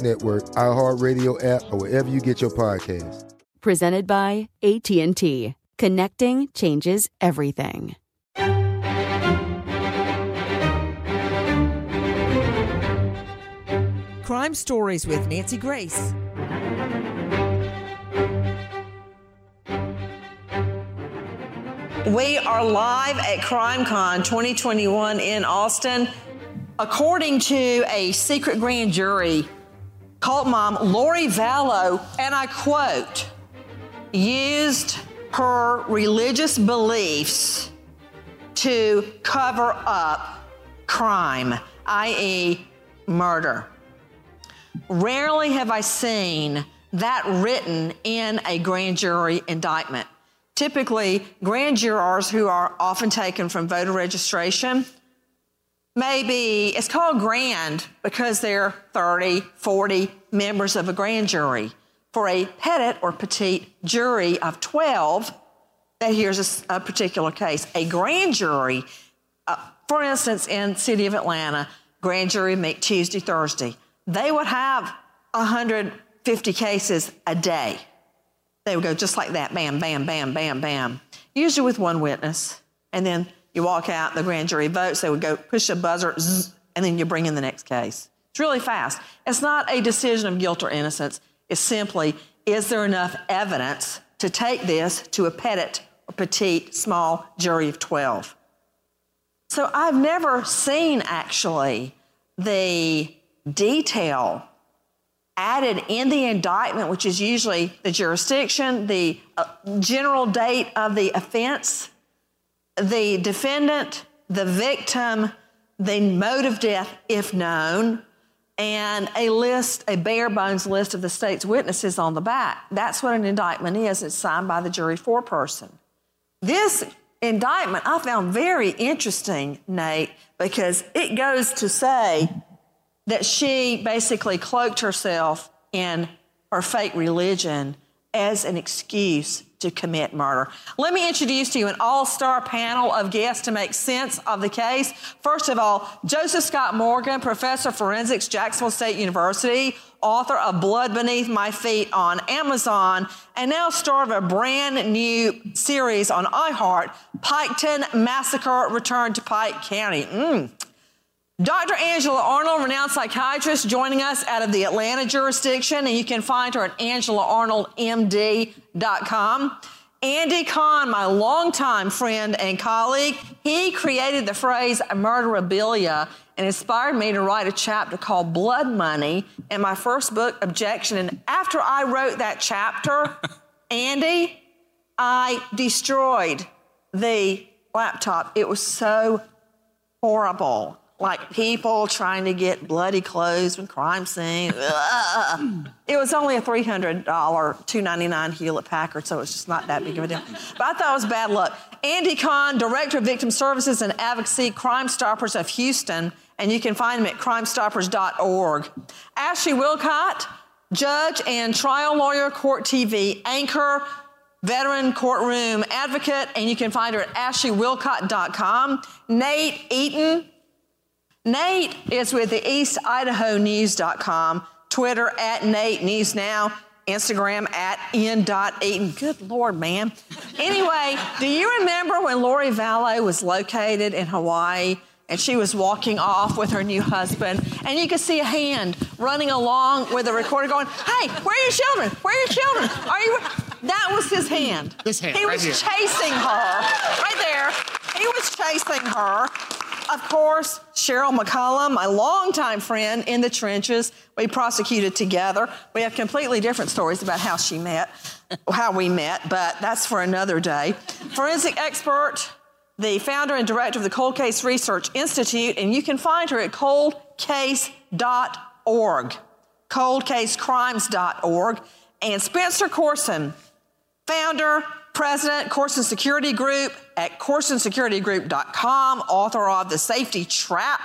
Network, iHeartRadio app, or wherever you get your podcasts. Presented by AT&T. Connecting changes everything. Crime Stories with Nancy Grace. We are live at CrimeCon 2021 in Austin. According to a secret grand jury, cult mom Lori Vallow, and I quote, used her religious beliefs to cover up crime, i.e., murder. Rarely have I seen that written in a grand jury indictment. Typically, grand jurors who are often taken from voter registration, maybe it's called grand because they're 30, 40 members of a grand jury. For a petit or petite jury of 12 that hears a, a particular case, a grand jury, uh, for instance, in city of Atlanta, grand jury meet Tuesday, Thursday. They would have 150 cases a day. They would go just like that, bam, bam, bam, bam, bam. Usually with one witness. And then you walk out, the grand jury votes, they would go push a buzzer, zzz, and then you bring in the next case. It's really fast. It's not a decision of guilt or innocence. It's simply, is there enough evidence to take this to a petit or petite small jury of 12? So I've never seen actually the detail added in the indictment, which is usually the jurisdiction, the uh, general date of the offense, the defendant, the victim, the mode of death, if known, and a list, a bare bones list of the state's witnesses on the back. That's what an indictment is. It's signed by the jury foreperson. This indictment I found very interesting, Nate, because it goes to say that she basically cloaked herself in her fake religion as an excuse to commit murder. Let me introduce to you an all star panel of guests to make sense of the case. First of all, Joseph Scott Morgan, professor of forensics, Jacksonville State University, author of Blood Beneath My Feet on Amazon, and now star of a brand new series on iHeart, Piketon Massacre Return to Pike County. Mm. Dr. Angela Arnold, renowned psychiatrist, joining us out of the Atlanta jurisdiction, and you can find her at angelaarnoldmd.com. Andy Kahn, my longtime friend and colleague, he created the phrase murderabilia and inspired me to write a chapter called Blood Money in my first book, Objection. And after I wrote that chapter, Andy, I destroyed the laptop. It was so horrible like people trying to get bloody clothes from crime scene. it was only a $300, 299 Hewlett Packard, so it's just not that big of a deal. But I thought it was bad luck. Andy Kahn, Director of Victim Services and Advocacy, Crime Stoppers of Houston, and you can find him at crimestoppers.org. Ashley Willcott, Judge and Trial Lawyer, Court TV Anchor, veteran courtroom advocate, and you can find her at ashleywillcott.com. Nate Eaton, Nate is with the EastIdahoNews.com, Twitter at Nate News Now, Instagram at N.Eaton. Good Lord, man. Anyway, do you remember when Lori Vallow was located in Hawaii and she was walking off with her new husband, and you could see a hand running along with a recorder going, Hey, where are your children? Where are your children? Are you? That was his hand. This hand, He right was here. chasing her. Right there. He was chasing her. Of course, Cheryl McCollum, my longtime friend in the trenches, we prosecuted together. We have completely different stories about how she met, how we met, but that's for another day. Forensic expert, the founder and director of the Cold Case Research Institute, and you can find her at coldcase.org, coldcasecrimes.org, and Spencer Coursen, founder, president, Coursen Security Group at CoursenSecurityGroup.com, author of The Safety Trap,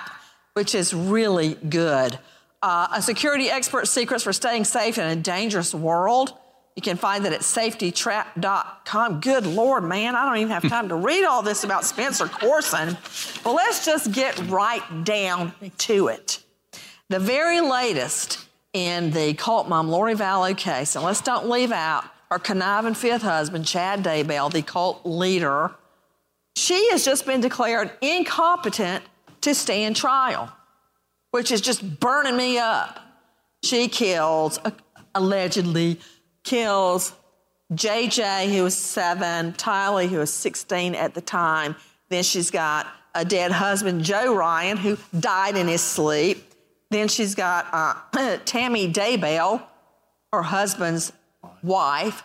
which is really good. Uh, a security expert secrets for staying safe in a dangerous world. You can find that at safetytrap.com. Good Lord, man, I don't even have time to read all this about Spencer Coursen. Well, let's just get right down to it. The very latest in the cult mom Lori Vallow case, and let's don't leave out her conniving fifth husband, Chad Daybell, the cult leader. She has just been declared incompetent to stand trial, which is just burning me up. She kills, uh, allegedly kills JJ, who was seven, Tylee, who was 16 at the time. Then she's got a dead husband, Joe Ryan, who died in his sleep. Then she's got uh, Tammy Daybell, her husband's wife.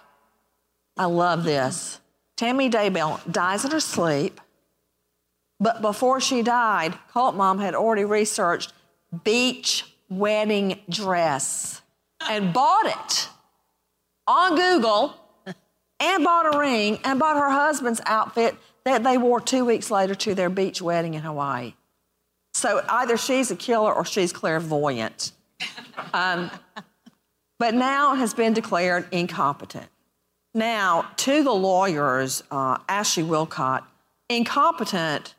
I love this. Tammy Daybell dies in her sleep, but before she died, Cult Mom had already researched beach wedding dress and bought it on Google and bought a ring and bought her husband's outfit that they wore two weeks later to their beach wedding in Hawaii. So either she's a killer or she's clairvoyant. Um, but now has been declared incompetent. Now, to the lawyers, uh, Ashley Willcott, incompetent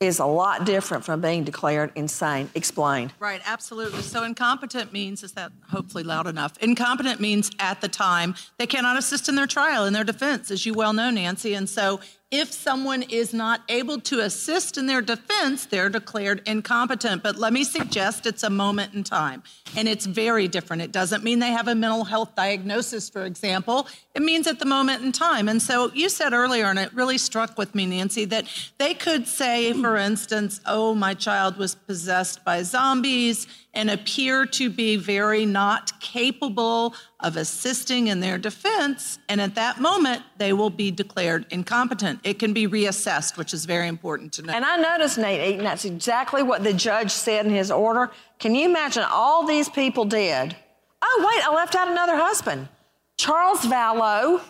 is a lot different from being declared insane. Explain. Right, absolutely. So incompetent means, is that hopefully loud enough? Incompetent means at the time they cannot assist in their trial, in their defense, as you well know, Nancy. And so if someone is not able to assist in their defense, they're declared incompetent. But let me suggest it's a moment in time. And it's very different. It doesn't mean they have a mental health diagnosis, for example. It means at the moment in time. And so you said earlier, and it really struck with me, Nancy, that they could say, for instance, oh, my child was possessed by zombies and appear to be very not capable of assisting in their defense. And at that moment, they will be declared incompetent. It can be reassessed, which is very important to know. And I noticed, Nate Eaton, that's exactly what the judge said in his order. Can you imagine all these people dead? Oh, wait, I left out another husband. Charles Vallow,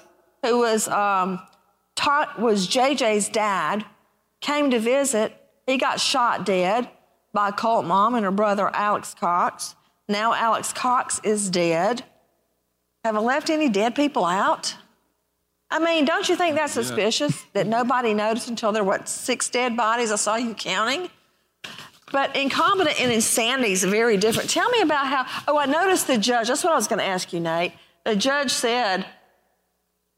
who was, um, taught, was JJ's dad, came to visit. He got shot dead by a cult mom and her brother Alex Cox. Now Alex Cox is dead. Have I left any dead people out? I mean, don't you think that's suspicious that nobody noticed until there were what six dead bodies? I saw you counting. But incompetent and insanity is very different. Tell me about how. Oh, I noticed the judge. That's what I was going to ask you, Nate. The judge said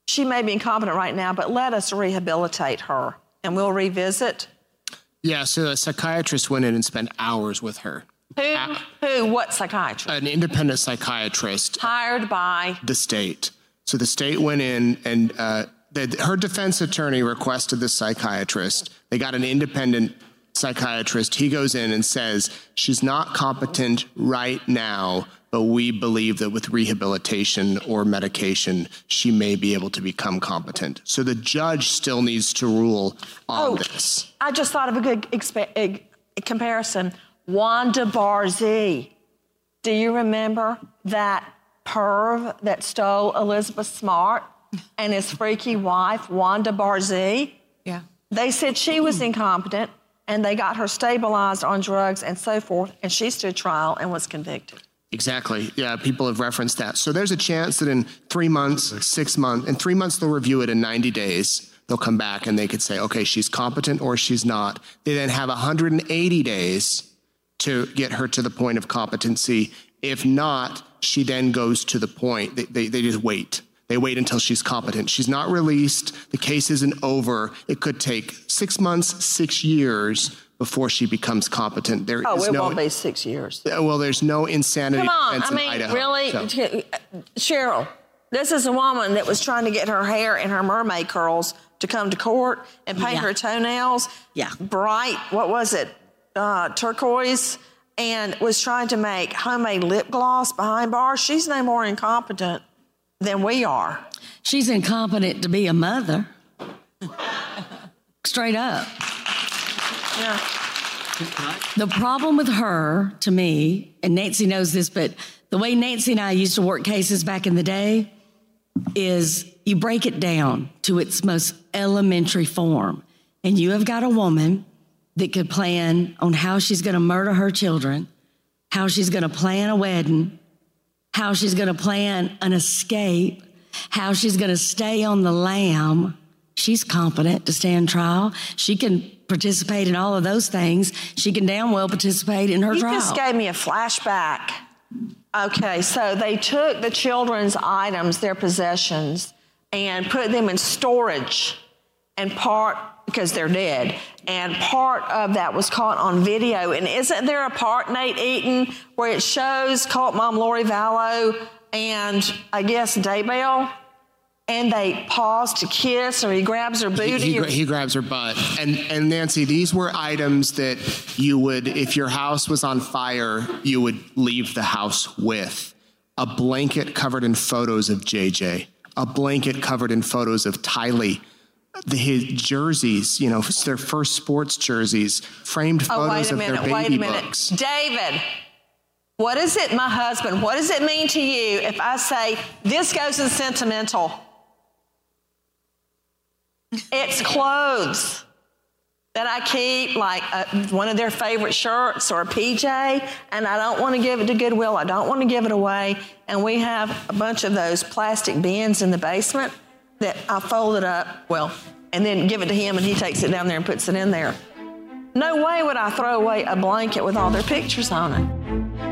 she may be incompetent right now, but let us rehabilitate her, and we'll revisit. Yeah, so a psychiatrist went in and spent hours with her. Who? Who? What psychiatrist? An independent psychiatrist, Hired by. the state. So the state went in and uh, the, her defense attorney requested the psychiatrist. They got an independent psychiatrist. He goes in and says, She's not competent right now, but we believe that with rehabilitation or medication, she may be able to become competent. So the judge still needs to rule on Oh. this. I just thought of a good expa- eg- comparison. Wanda Barzee. Do you remember that perv that stole Elizabeth Smart and his freaky wife, Wanda Barzee? yeah. They said she was incompetent and they got her stabilized on drugs and so forth, and she stood trial and was convicted. Exactly. Yeah, people have referenced that. So there's a chance that in three months, six months, in three months, they'll review it in 90 days. They'll come back and they could say, okay, she's competent or she's not. They then have 180 days to get her to the point of competency. If not, she then goes to the point, they, they, they just wait. They wait until she's competent. She's not released. The case isn't over. It could take six months, six years, before she becomes competent. There Oh, is it no, won't be six years. Well, there's no insanity Come on, I mean, Idaho. really, so- Cheryl. This is a woman that was trying to get her hair and her mermaid curls to come to court and paint Yeah. her toenails. Yeah. Bright, what was it? Uh, turquoise, and was trying to make homemade lip gloss behind bars. She's no more incompetent than we are. She's incompetent to be a mother. Straight up. Yeah. The problem with her, to me, and Nancy knows this, but the way Nancy and I used to work cases back in the day is you break it down to its most elementary form. And you have got a woman that could plan on how she's going to murder her children, how she's going to plan a wedding, how she's going to plan an escape, how she's going to stay on the lam. She's competent to stand trial. She can participate in all of those things. She can damn well participate in her You trial. just gave me a flashback. Okay, so they took the children's items, their possessions, and put them in storage. And part, because they're dead, and part of that was caught on video. And isn't there a part, Nate Eaton, where it shows cult mom Lori Vallow and I guess Daybell? And they pause to kiss, or he grabs her booty. he, or- he grabs her butt. And, and Nancy, these were items that you would, if your house was on fire, you would leave the house with. A blanket covered in photos of JJ, a blanket covered in photos of Tylee, the, his jerseys, you know, their first sports jerseys, framed Oh, photos wait a of minute, their wait baby a minute. books. David, what is it, my husband, what does it mean to you if I say this goes in sentimental? It's clothes that I keep, like uh, one of their favorite shirts or a PJ, and I don't want to give it to Goodwill. I don't want to give it away. And we have a bunch of those plastic bins in the basement that I fold it up, well, and then give it to him, and he takes it down there and puts it in there. No way would I throw away a blanket with all their pictures on it.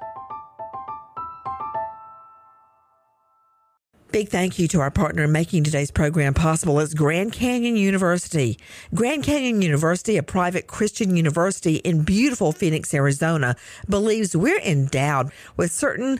Big thank you to our partner in making today's program possible is Grand Canyon University. Grand Canyon University, a private Christian university in beautiful Phoenix, Arizona, believes we're endowed with certain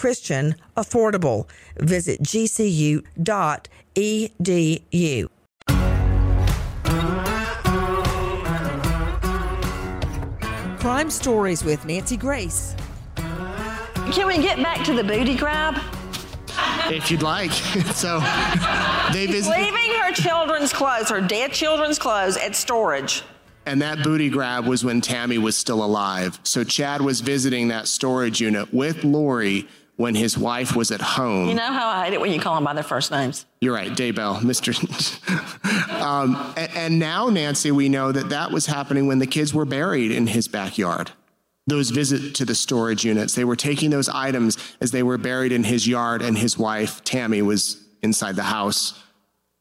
Christian, affordable. Visit gcu.edu. Crime Stories with Nancy Grace. Can we get back to the booty grab? If you'd like. so they visited. Leaving her children's clothes, her dead children's clothes at storage. And that booty grab was when Tammy was still alive. So Chad was visiting that storage unit with Lori when his wife was at home. You know how I hate it when you call them by their first names. You're right, Daybell, Mr. um, and, and now, Nancy, we know that that was happening when the kids were buried in his backyard. Those visit to the storage units, they were taking those items as they were buried in his yard, and his wife, Tammy, was inside the house,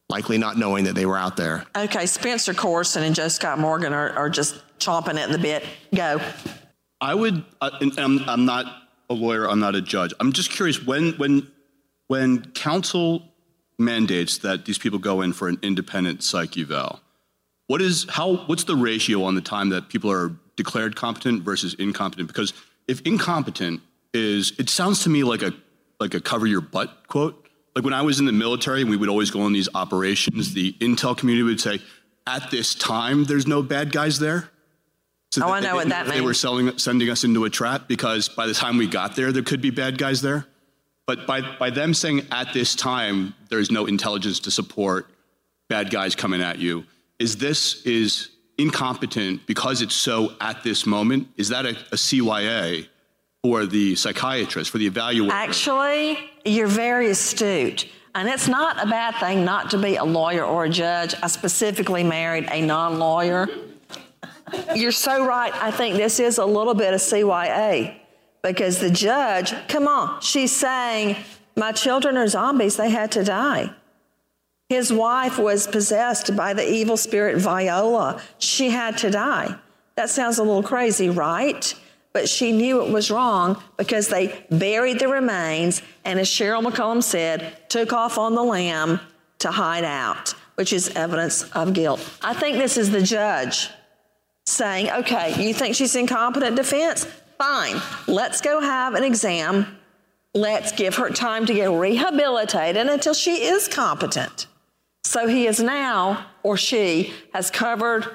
likely not knowing that they were out there. Okay, Spencer Coursen and Joe Scott Morgan are, are just chomping at the bit. Go. I would, uh, and I'm, I'm not a lawyer, I'm not a judge. I'm just curious when, when, when counsel mandates that these people go in for an independent psych eval, what is, how, what's the ratio on the time that people are declared competent versus incompetent? Because if incompetent is, it sounds to me like a, like a cover your butt quote. Like when I was in the military we would always go on these operations, the intel community would say, at this time, there's no bad guys there. So want to know what that means. They were selling, sending us into a trap because by the time we got there, there could be bad guys there. But by, by them saying at this time, there's no intelligence to support bad guys coming at you, is this is incompetent because it's so at this moment? Is that a, a CYA for the psychiatrist, for the evaluator? Actually, you're very astute. And it's not a bad thing not to be a lawyer or a judge. I specifically married a non lawyer. You're so right. I think this is a little bit of CYA because the judge, come on, she's saying, My children are zombies, they had to die. His wife was possessed by the evil spirit Viola. She had to die. That sounds a little crazy, right? But she knew it was wrong because they buried the remains and, as Cheryl McCollum said, took off on the lam to hide out, which is evidence of guilt. I think this is the judge saying, okay, you think she's incompetent defense? Fine. Let's go have an exam. Let's give her time to get rehabilitated until she is competent. So he is now, or she, has covered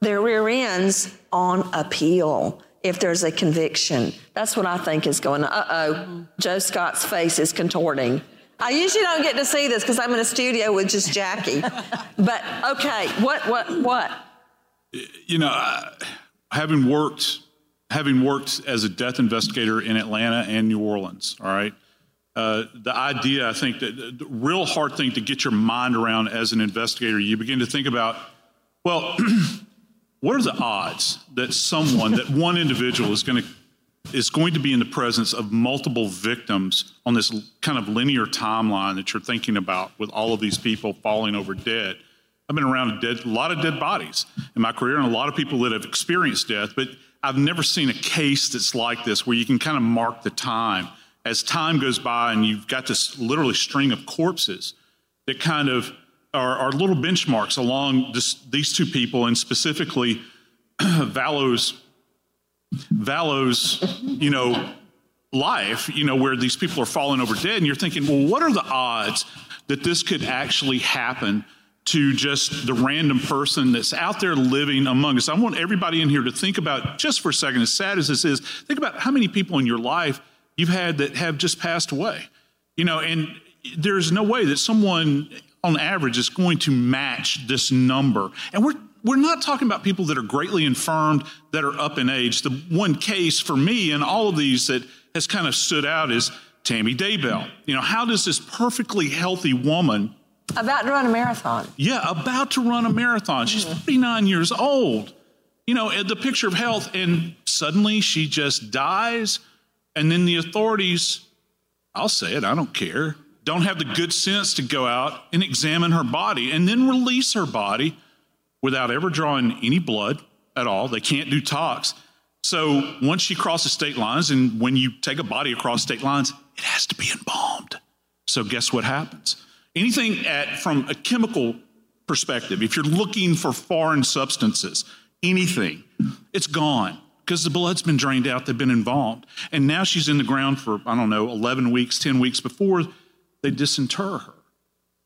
their rear ends on appeal if there's a conviction. That's what I think is going on. Uh oh, Joe Scott's face is contorting. I usually don't get to see this because I'm in a studio with just Jackie. but okay, what, what, what? You know, having worked, having worked as a death investigator in Atlanta and New Orleans, all right, uh, the idea, I think, that the real hard thing to get your mind around as an investigator, you begin to think about, well, what are the odds that someone, that one individual is going to is going to be in the presence of multiple victims on this kind of linear timeline that you're thinking about with all of these people falling over dead. I've been around a, dead, a lot of dead bodies in my career and a lot of people that have experienced death, but I've never seen a case that's like this where you can kind of mark the time. As time goes by and you've got this literally string of corpses that kind of are, are little benchmarks along this, these two people and specifically Vallow's Vallow's, you know, life, you know, where these people are falling over dead, and you're thinking, well, what are the odds that this could actually happen to just the random person that's out there living among us? I want everybody in here to think about, just for a second, as sad as this is, think about how many people in your life you've had that have just passed away. You know, and there's no way that someone on average is going to match this number. And we're we're not talking about people that are greatly infirmed that are up in age. The one case for me in all of these that has kind of stood out is Tammy Daybell. You know, how does this perfectly healthy woman about to run a marathon? Yeah, about to run a marathon. She's mm-hmm. 49 years old. You know, the picture of health, and suddenly she just dies and then the authorities, I'll say it, I don't care, don't have the good sense to go out and examine her body and then release her body without ever drawing any blood at all. They can't do tox. So once she crosses state lines, and when you take a body across state lines, it has to be embalmed. So guess what happens? Anything at from a chemical perspective, if you're looking for foreign substances, anything, it's gone because the blood's been drained out, they've been involved. And now she's in the ground for, I don't know, 11 weeks, 10 weeks before they disinter her.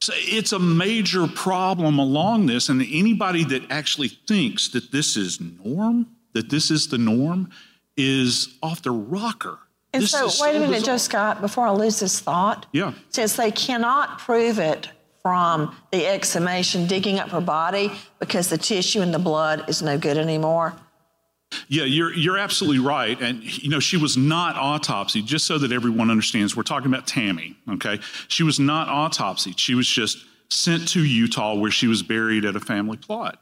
So it's a major problem along this. And anybody that actually thinks that this is norm, that this is the norm, is off the rocker. And this so, wait a minute, Joe Scott, before I lose this thought. Yeah. Since they cannot prove it from the exhumation, digging up her body, because the tissue and the blood is no good anymore. Yeah, you're you're absolutely right. And you know, she was not autopsied, just so that everyone understands. We're talking about Tammy, okay? She was not autopsied. She was just sent to Utah where she was buried at a family plot.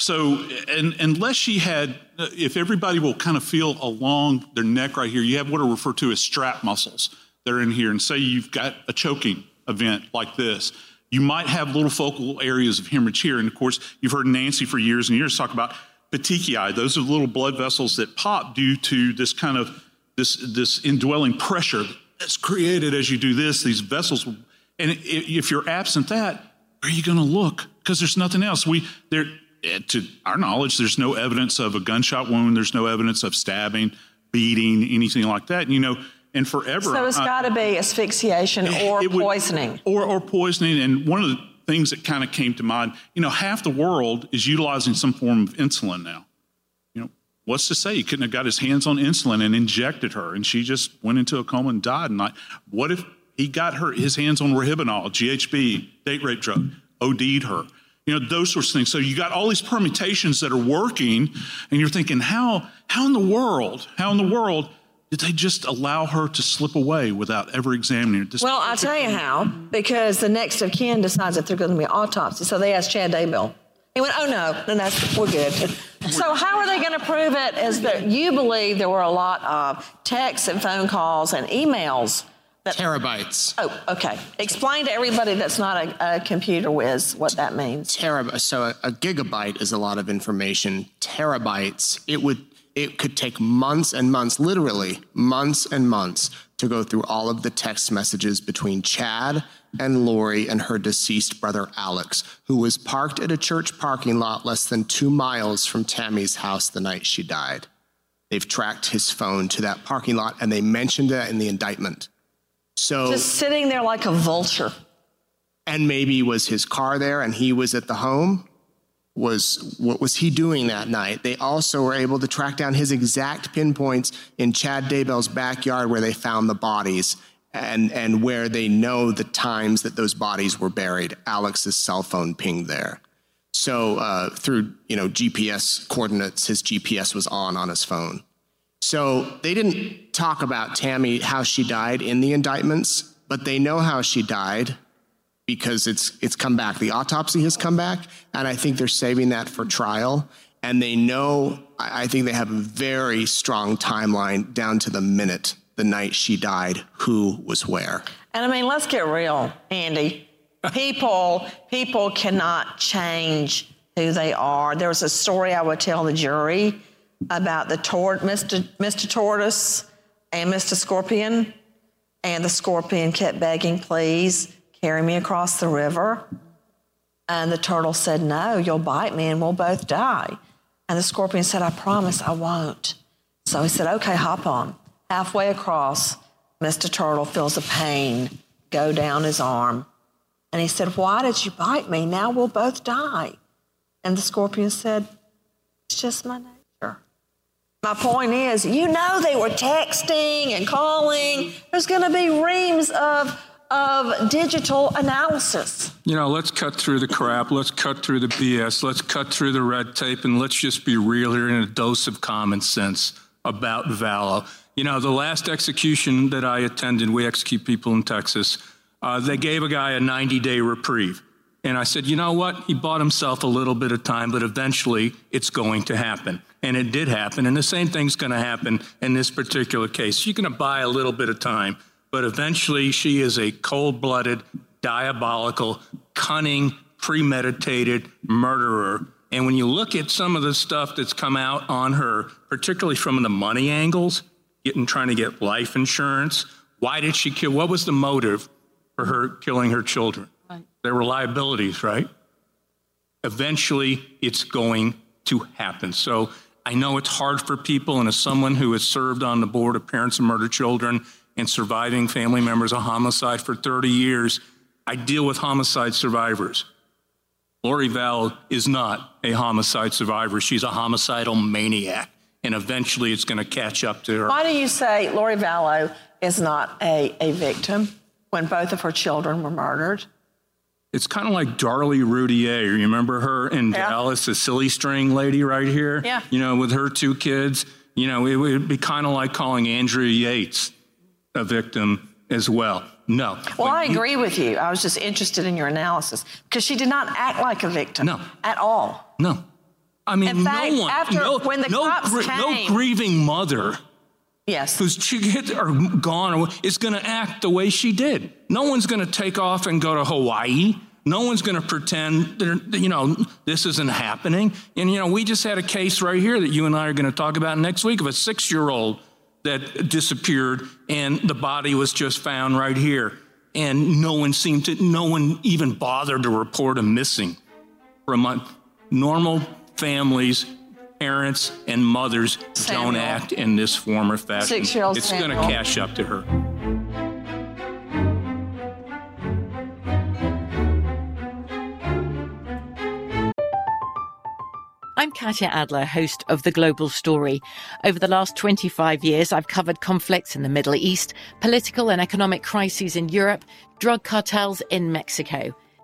So, and, unless she had, if everybody will kind of feel along their neck right here, you have what are referred to as strap muscles that are in here. And say you've got a choking event like this, you might have little focal areas of hemorrhage here. And of course, you've heard Nancy for years and years talk about petechiae. Those are little blood vessels that pop due to this kind of this this indwelling pressure that's created as you do this. These vessels, and if you're absent that, are you going to look? Because there's nothing else. We there Eh, to our knowledge, there's no evidence of a gunshot wound. There's no evidence of stabbing, beating, anything like that. You know, and forever. So it's uh, got to be asphyxiation or would, poisoning. Or, or poisoning. And one of the things that kind of came to mind, you know, half the world is utilizing some form of insulin now. You know, what's to say he couldn't have got his hands on insulin and injected her and she just went into a coma and died? And like, what if he got her his hands on Rohypnol, GHB, date rape drug, OD'd her? You know, those sorts of things. So you got all these permutations that are working, and you're thinking, how, how in the world, how in the world did they just allow her to slip away without ever examining her? Well, I'll tell you how. Because the next of kin decides that they're going to be autopsy. So they asked Chad Daybell. He went, "Oh no, no, that's we're good." so how are they going to prove it? Is that you believe there were a lot of texts and phone calls and emails terabytes. Oh, okay. Explain to everybody that's not a, a computer whiz what that means. Terab- so a, a, gigabyte is a lot of information. Terabytes, it would it could take months and months, literally months and months, to go through all of the text messages between Chad and Lori and her deceased brother Alex, who was parked at a church parking lot less than two miles from Tammy's house the night she died. They've tracked his phone to that parking lot and they mentioned that in the indictment. So just sitting there like a vulture. And maybe was his car there and he was at the home? was what was he doing that night. They also were able to track down his exact pinpoints in Chad Daybell's backyard where they found the bodies and, and where they know the times that those bodies were buried. Alex's cell phone pinged there. So uh, through you know GPS coordinates, his GPS was on on his phone. So they didn't talk about Tammy how she died in the indictments, but they know how she died because it's it's come back. The autopsy has come back, and I think they're saving that for trial. And they know, I think they have a very strong timeline down to the minute, the night she died, who was where. And I mean, let's get real, Andy. People, people cannot change who they are. There was a story I would tell the jury about the tort, Mr. Mr. Tortoise and Mr. Scorpion, and the scorpion kept begging, please carry me across the river? And the turtle said, No, you'll bite me and we'll both die. And the scorpion said, I promise I won't. So he said, Okay, hop on. Halfway across, Mr. Turtle feels a pain go down his arm. And he said, Why did you bite me? Now we'll both die. And the scorpion said, It's just my nature. My point is, you know, they were texting and calling. There's going to be reams of of digital analysis. You know, let's cut through the crap, let's cut through the BS, let's cut through the red tape, and let's just be real here and a dose of common sense about Vallow. You know, the last execution that I attended, we execute people in Texas, uh, they gave a guy a 90 day reprieve. And I said, you know what? He bought himself a little bit of time, but eventually it's going to happen. And it did happen. And the same thing's going to happen in this particular case. You're going to buy a little bit of time but eventually she is a cold blooded, diabolical, cunning, premeditated murderer. And when you look at some of the stuff that's come out on her, particularly from the money angles, getting trying to get life insurance, why did she kill? What was the motive for her killing her children? Right. There were liabilities, right? Eventually, it's going to happen. So I know it's hard for people, and as someone who has served on the board of Parents of Murdered Children, and surviving family members of homicide for 30 years, I deal with homicide survivors. Lori Vallow is not a homicide survivor. She's a homicidal maniac, and eventually it's going to catch up to her. Why do you say Lori Vallow is not a, a victim when both of her children were murdered? It's kind of like Darlie Routier. You remember her in yeah. Dallas, the silly string lady right here? Yeah. You know, with her two kids. You know, it would be kind of like calling Andrea Yates a victim as well. No. Well, I agree with you. I was just interested in your analysis because she did not act like a victim. No. At all. No. I mean, fact, no one. After, no, when the no, cops came, no grieving mother. Yes. Whose kids are gone is going to act the way she did. No one's going to take off and go to Hawaii No one's going to pretend you know, this isn't happening. And, you know, we just had a case right here that you and I are going to talk about next week of a six year old that disappeared and the body was just found right here. And no one seemed to, no one even bothered to report a missing for a month. Normal families, parents, and mothers Samuel. don't act in this form or fashion. Six-year-old It's going to Samuel. cash up to her. I'm Katya Adler, host of The Global Story. Over the last 25 years, I've covered conflicts in the Middle East, political and economic crises in Europe, drug cartels in Mexico.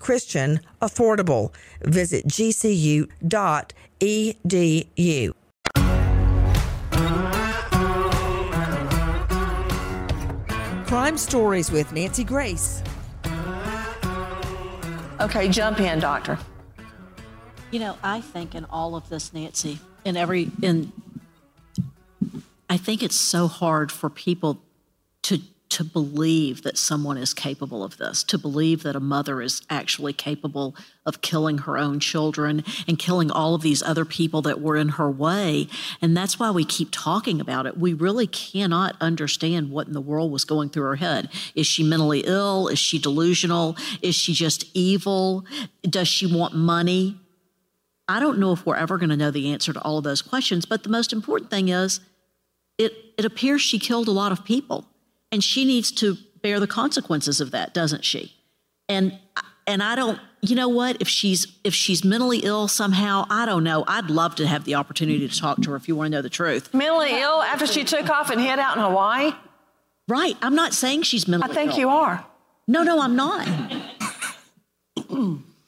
Christian, affordable. Visit gcu.edu. Crime Stories with Nancy Grace. Okay, jump in, doctor. You know, I think in all of this, Nancy, in every in I think it's so hard for people to to believe that someone is capable of this, to believe that a mother is actually capable of killing her own children and killing all of these other people that were in her way. And that's why we keep talking about it. We really cannot understand what in the world was going through her head. Is she mentally ill? Is she delusional? Is she just evil? Does she want money? I don't know if we're ever going to know the answer to all of those questions, but the most important thing is it, it appears she killed a lot of people and she needs to bear the consequences of that, doesn't she? And and I don't you know what if she's if she's mentally ill somehow I don't know I'd love to have the opportunity to talk to her if you want to know the truth. Mentally ill after she took off and hid out in Hawaii? Right. I'm not saying she's mentally I think ill. you are. No, no, I'm not.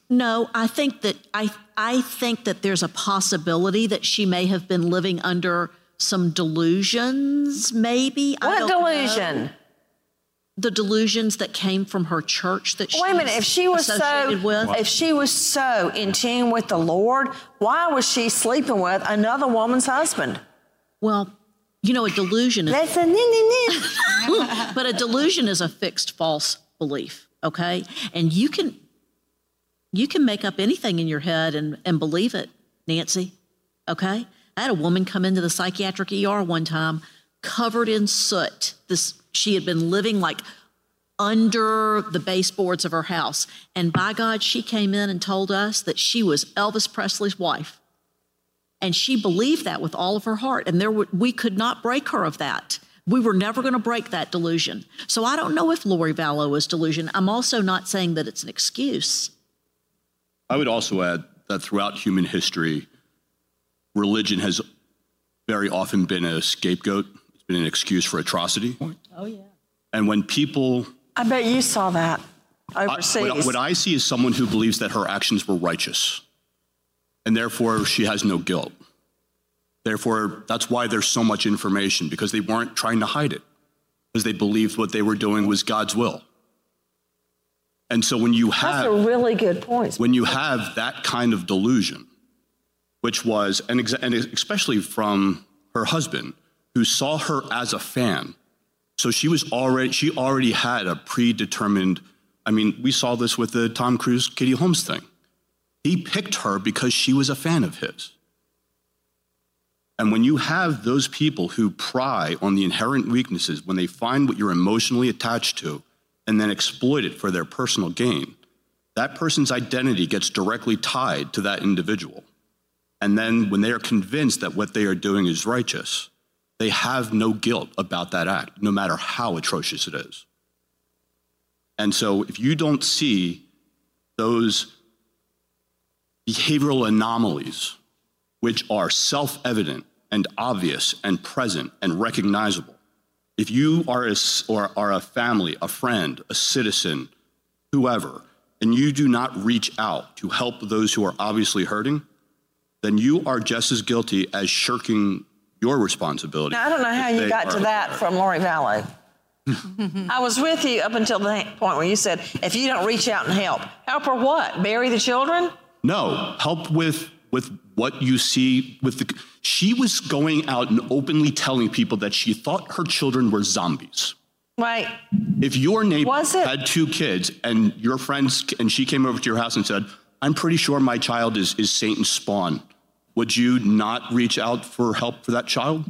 no, I think that I I think that there's a possibility that she may have been living under some delusions, maybe. I What don't know. delusion? The delusions that came from her church that she Wait a minute. If she was so, with. if she was so in tune with the Lord, why was she sleeping with another woman's husband? Well, you know, a delusion is. That's a but a delusion is a fixed false belief, okay? And you can you can make up anything in your head and, and believe it, Nancy. Okay? I had a woman come into the psychiatric ER one time covered in soot. This she had been living like under the baseboards of her house. And by God, she came in and told us that she was Elvis Presley's wife. And she believed that with all of her heart. And there were, we could not break her of that. We were never going to break that delusion. So I don't know if Lori Vallow was delusion. I'm also not saying that it's an excuse. I would also add that throughout human history, religion has very often been a scapegoat. It's been an excuse for atrocity. Oh, yeah. And when people, I bet you saw that overseas. what, I- what I see is someone who believes that her actions were righteous, and therefore she has no guilt. Therefore, that's why there's so much information because they weren't trying to hide it, because they believed what they were doing was God's will. And so when you have That's a really good point. when you have that kind of delusion, which was, and, exa- and especially from her husband, who saw her as a fan. So she was already, she already had a predetermined, I mean, we saw this with the Tom Cruise Katie Holmes thing. He picked her because she was a fan of his. And when you have those people who pry on the inherent weaknesses, when they find what you're emotionally attached to and then exploit it for their personal gain, that person's identity gets directly tied to that individual. And then when they are convinced that what they are doing is righteous, they have no guilt about that act, no matter how atrocious it is. And so if you don't see those behavioral anomalies, which are self evident and obvious and present and recognizable, if you are a, or are a family, a friend, a citizen, whoever, and you do not reach out to help those who are obviously hurting, then you are just as guilty as shirking your responsibility. Now, I don't know how you got to that aware. from Lori Vallow. I was with you up until the point where you said, if you don't reach out and help, help her what? Bury the children? No, help with with what you see with the she was going out and openly telling people that she thought her children were zombies. Right. If your neighbor Was it? had two kids and your friends and she came over to your house and said, "I'm pretty sure my child is is Satan's spawn," would you not reach out for help for that child?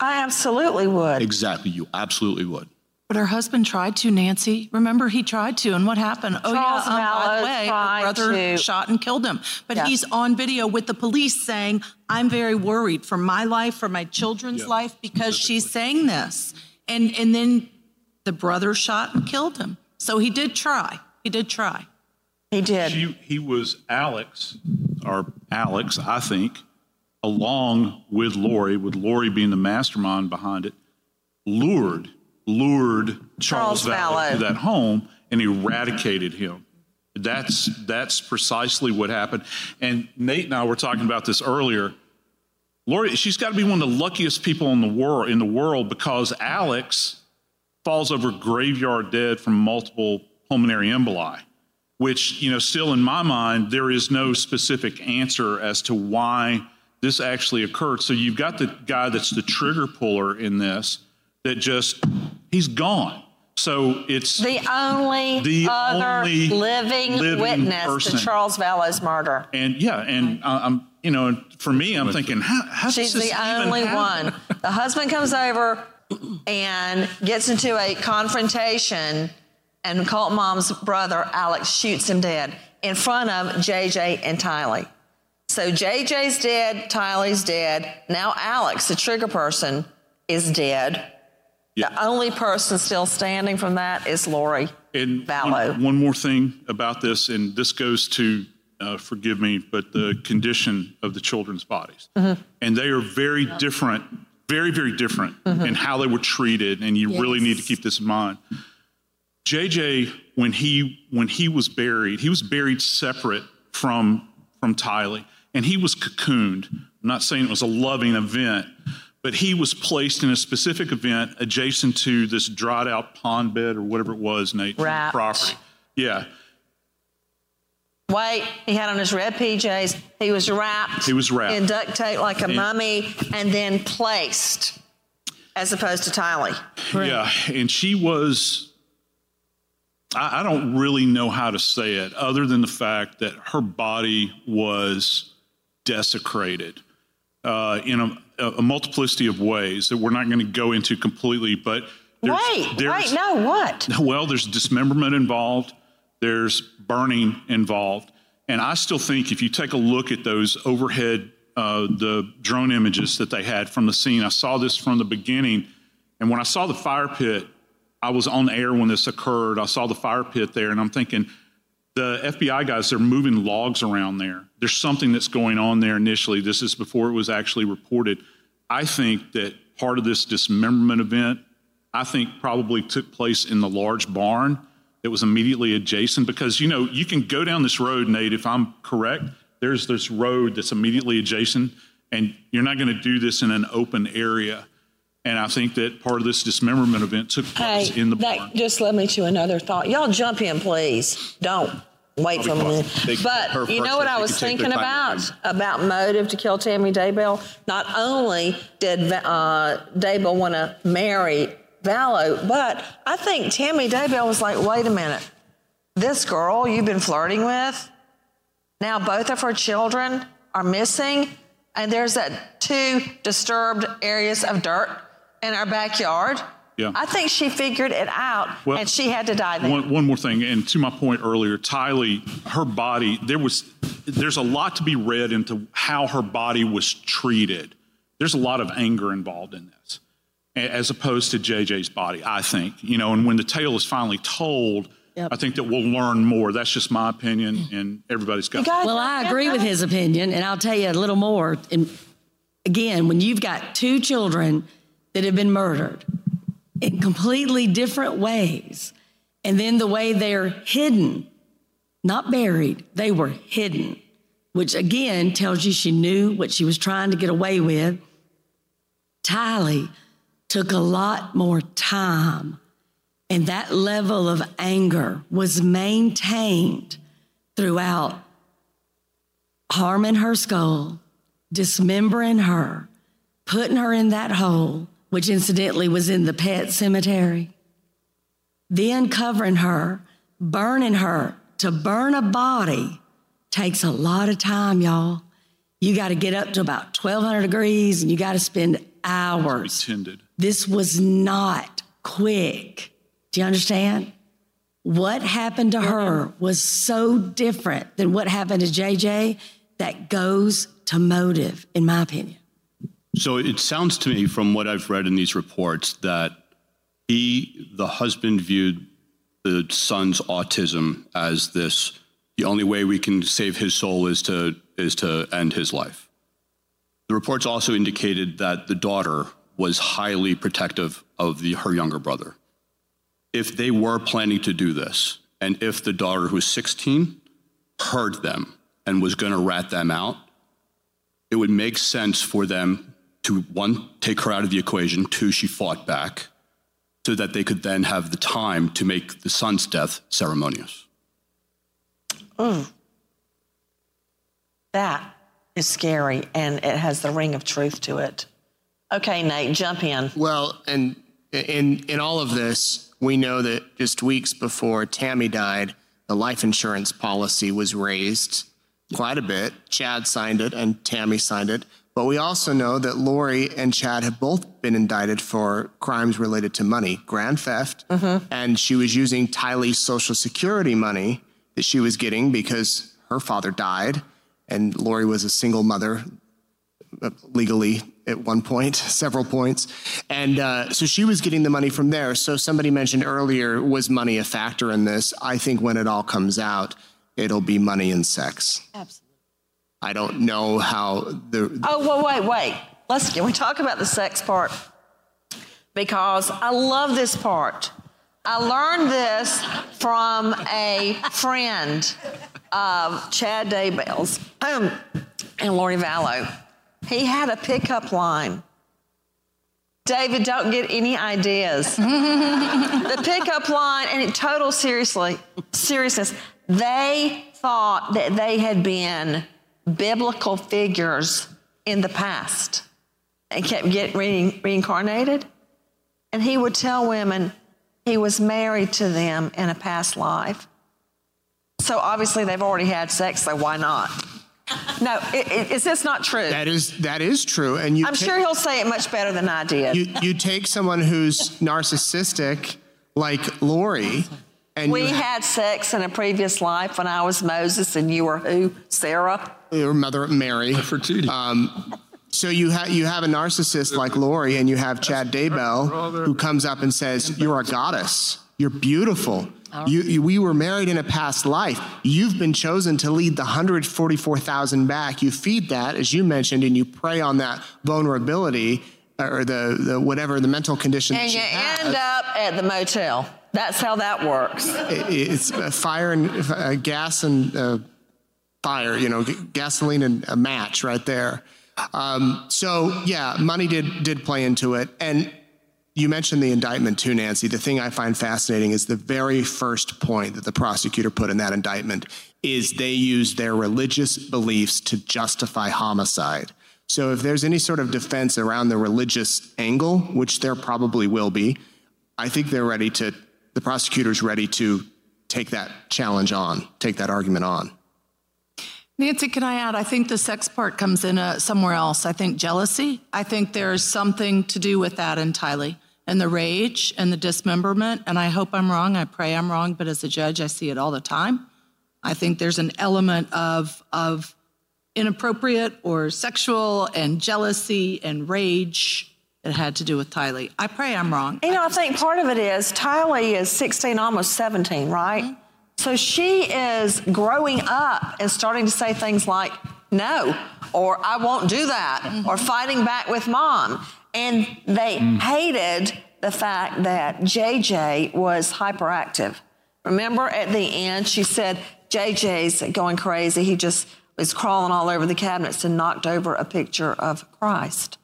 I absolutely would. Exactly, you absolutely would. But her husband tried to, Nancy. Remember, he tried to, and what happened? oh Charles yeah, um, by the way, her brother to- shot and killed him. But Yeah. he's on video with the police saying, "I'm very worried for my life, for my children's life, because she's saying this." And and then the brother shot and killed him. So he did try. He did try. He did. She, he was Alex, or Alex, I think, along with Lori, with Lori being the mastermind behind it, lured, lured Charles, Charles Vallow. to that home and eradicated him. That's that's precisely what happened. And Nate and I were talking about this earlier. Lori, she's got to be one of the luckiest people in the world in the world because Alex falls over graveyard dead from multiple pulmonary emboli, which, you know, still in my mind, there is no specific answer as to why this actually occurred. So you've got the guy that's the trigger puller in this that just, he's gone. So it's The only The other only living, living witness person. to Charles Vallow's murder. and yeah, and I- I'm, you know, for me, I'm thinking, how, how She's the only one. The husband comes over and gets into a confrontation, and Cult Mom's brother, Alex, shoots him dead in front of JJ and Tylee. So JJ's dead, Tylee's dead. Now Alex, the trigger person, is dead. The only person still standing from that is Lori. And Vallow. One, one more thing about this, and this goes to, uh, forgive me, but the condition of the children's bodies. Mm-hmm. And they are very different, very, very different in how they were treated. And you really need to keep this in mind. JJ, when he when he was buried, he was buried separate from from Tylee, and he was cocooned. I'm not saying it was a loving event, but he was placed in a specific event adjacent to this dried out pond bed or whatever it was, Nate, from the Wrapped. property. Yeah, White, he had on his red PJs. He was wrapped. He was wrapped. in duct tape like a And- mummy, and then placed, as opposed to Tylee. Yeah, and she was. I, I don't really know how to say it, other than the fact that her body was desecrated uh, in a, a multiplicity of ways that we're not going to go into completely. But there's, Wait, there's, wait, no, what? well, there's dismemberment involved, there's burning involved. And I still think if you take a look at those overhead, uh, the drone images that they had from the scene, I saw this from the beginning. And when I saw the fire pit, I was on air when this occurred. I saw the fire pit there, and I'm thinking, the FBI guys, they're moving logs around there. There's something that's going on there initially. This is before it was actually reported. I think that part of this dismemberment event, I think probably took place in the large barn that was immediately adjacent because, you know, you can go down this road, Nate, if I'm correct. There's this road that's immediately adjacent, and you're not going to do this in an open area. And I think that part of this dismemberment event took place Hey, in the that barn. just led me to another thought. Y'all jump in, please. Don't. wait for a Probably minute. They- But you know what I was thinking about about motive to kill Tammy Daybell. Not only did uh, Daybell want to marry Vallow, but I think Tammy Daybell was like, wait a minute, this girl you've been flirting with, now both of her children are missing, and there's that two disturbed areas of dirt in our backyard. Yeah. I think she figured it out, Well, and she had to die there. One, one more thing, and to my point earlier, Tylee, her body, there was, there's a lot to be read into how her body was treated. There's a lot of anger involved in this, as opposed to JJ's body, I think. You know, and when the tale is finally told, I think that we'll learn more. That's just my opinion, and everybody's got. Well, I agree with his opinion, and I'll tell you a little more. And again, when you've got two children that have been murdered in completely different ways, and then the way they're hidden, not buried, they were hidden, which again tells you she knew what she was trying to get away with. Tylee took a lot more time, and that level of anger was maintained throughout harming her skull, dismembering her, putting her in that hole, which incidentally was in the pet cemetery, then covering her, burning her. To burn a body takes a lot of time, y'all. You got to get up to about 1200 degrees and you got to spend hours. Tended. This was not quick. Do you understand? What happened to her was so different than what happened to JJ that goes to motive, in my opinion. So it sounds to me from what I've read in these reports that he, the husband, viewed the son's autism as this the only way we can save his soul is to is to end his life. The reports also indicated that the daughter was highly protective of the, her younger brother. If they were planning to do this, and if the daughter who was 16 heard them and was going to rat them out, it would make sense for them to one, take her out of the equation, two, she fought back, so that they could then have the time to make the son's death ceremonious. Mm. That is scary, and it has the ring of truth to it. Okay, Nate, jump in. Well, and in in all of this, we know that just weeks before Tammy died, the life insurance policy was raised quite a bit. Chad signed it, and Tammy signed it. But we also know that Lori and Chad have both been indicted for crimes related to money, grand theft, and she was using Tylee's Social Security money that she was getting because her father died, and Lori was a single mother uh, legally at one point, several points. And uh, so she was getting the money from there. So somebody mentioned earlier, was money a factor in this? I think when it all comes out, it'll be money and sex. Absolutely. I don't know how the. Oh, well, wait, wait. Let's can we talk about the sex part? Because I love this part. I learned this from a friend of Chad Daybell's um, and Lori Vallow. He had a pickup line. David, don't get any ideas. the pickup line, and in total seriously, seriousness, they thought that they had been biblical figures in the past and kept getting re- reincarnated. And he would tell women he was married to them in a past life. So obviously they've already had sex, so why not? No, i- i- is this not true? That is that is true, and you. I'm ta- sure he'll say it much better than I did. You you take someone who's narcissistic like Lori, and we you had sex in a previous life when I was Moses and you were who? Sarah? Your mother Mary. Um, so you have you have a narcissist like Lori, and you have Chad Daybell, who comes up and says, "You're a goddess. You're beautiful. You, you- we were married in a past life. You've been chosen to lead the 144,000 back. You feed that, as you mentioned, and you prey on that vulnerability or the, the whatever the mental condition. that And she you has. end up at the motel. That's how that works. It- it's uh, fire and uh, gas and uh, fire, you know, gasoline and a match right there. Um, so yeah, money did did play into it, and you mentioned the indictment too, Nancy. The thing I find fascinating is the very first point that the prosecutor put in that indictment is they used their religious beliefs to justify homicide. So if there's any sort of defense around the religious angle, which there probably will be, I think they're ready to, the prosecutor's ready to take that challenge on, take that argument on. Nancy, can I add? I think the sex part comes in uh, somewhere else. I think jealousy. I think there's something to do with that entirely, and the rage and the dismemberment. And I hope I'm wrong. I pray I'm wrong. But as a judge, I see it all the time. I think there's an element of of inappropriate or sexual and jealousy and rage that had to do with Tylee. I pray I'm wrong. You know, I think part of it is Tylee is 16, almost 17, right? Mm-hmm. So she is growing up and starting to say things like, no, or I won't do that, mm-hmm. or fighting back with mom. And they mm. hated the fact that JJ was hyperactive. Remember at the end, she said, JJ's going crazy. He just was crawling all over the cabinets and knocked over a picture of Christ.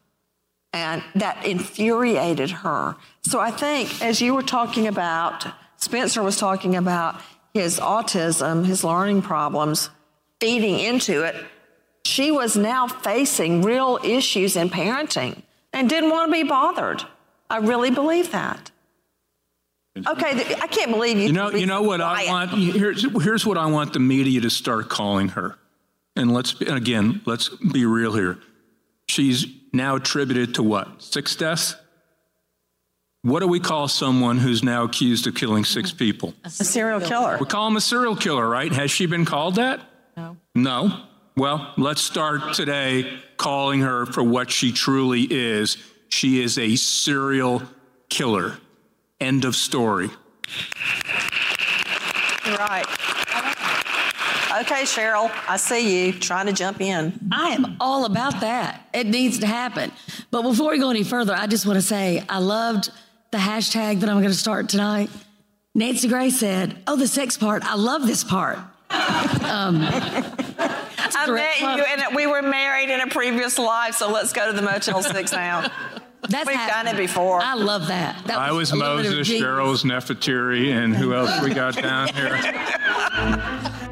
And that infuriated her. So I think, as you were talking about, Spencer was talking about his autism, his learning problems, feeding into it, she was now facing real issues in parenting and didn't want to be bothered. I really believe that. Okay, I can't believe you. You know, you know what quiet. I want. Here's here's what I want the media to start calling her, and let's again, let's be real here. She's now attributed to what? Six deaths. What do we call someone who's now accused of killing six people? A serial killer. We call him a serial killer, right? Has she been called that? No. No. Well, let's start today calling her for what she truly is. She is a serial killer. End of story. You're right. Okay, Cheryl, I see you trying to jump in. I am all about that. It needs to happen. But before we go any further, I just want to say I loved the hashtag that I'm going to start tonight. Nancy Grace said, "Oh, the sex part. I love this part." Um, I met you, and we were married in a previous life. So let's go to the Motel Six now. That's We've happened. done it before. I love that. that I was, was Moses, Cheryl's Nefertiti, and who else we got down here?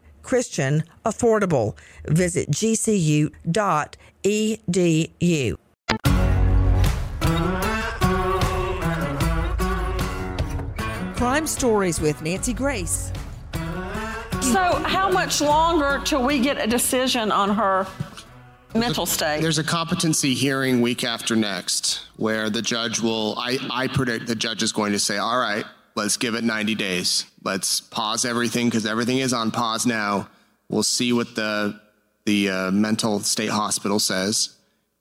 Christian affordable. Visit gcu.edu. Crime Stories with Nancy Grace. So, how much longer till we get a decision on her mental state? There's a competency hearing week after next where the judge will, I, I predict the judge is going to say, all right, let's give it 90 days. Let's pause everything because everything is on pause now. We'll see what the the uh, mental state hospital says,